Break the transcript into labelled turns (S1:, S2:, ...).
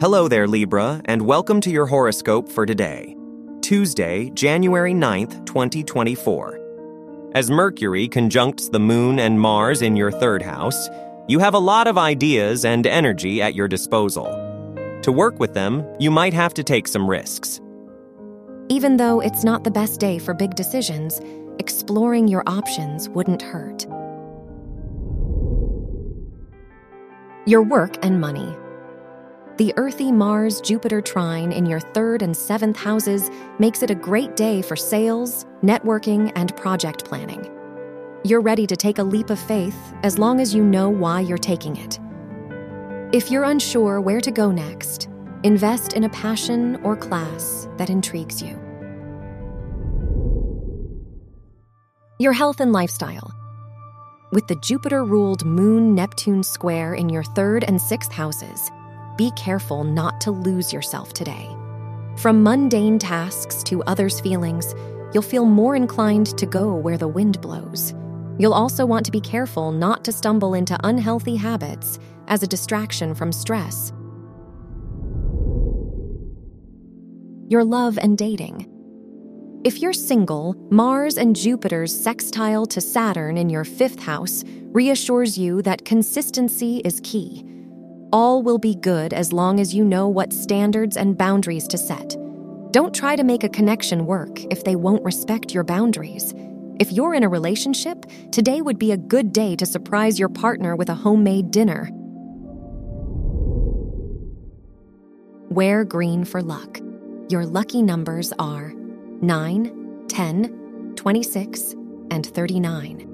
S1: Hello there, Libra, and welcome to your horoscope for today, Tuesday, January 9th, 2024. As Mercury conjuncts the Moon and Mars in your third house, you have a lot of ideas and energy at your disposal. To work with them, you might have to take some risks.
S2: Even though it's not the best day for big decisions, exploring your options wouldn't hurt. Your work and money. The earthy Mars Jupiter trine in your third and seventh houses makes it a great day for sales, networking, and project planning. You're ready to take a leap of faith as long as you know why you're taking it. If you're unsure where to go next, invest in a passion or class that intrigues you. Your health and lifestyle. With the Jupiter ruled Moon Neptune square in your third and sixth houses, be careful not to lose yourself today. From mundane tasks to others' feelings, you'll feel more inclined to go where the wind blows. You'll also want to be careful not to stumble into unhealthy habits as a distraction from stress. Your love and dating. If you're single, Mars and Jupiter's sextile to Saturn in your fifth house reassures you that consistency is key all will be good as long as you know what standards and boundaries to set. Don't try to make a connection work if they won't respect your boundaries. If you're in a relationship, today would be a good day to surprise your partner with a homemade dinner. Wear green for luck. Your lucky numbers are 9, 10, 26, and 39.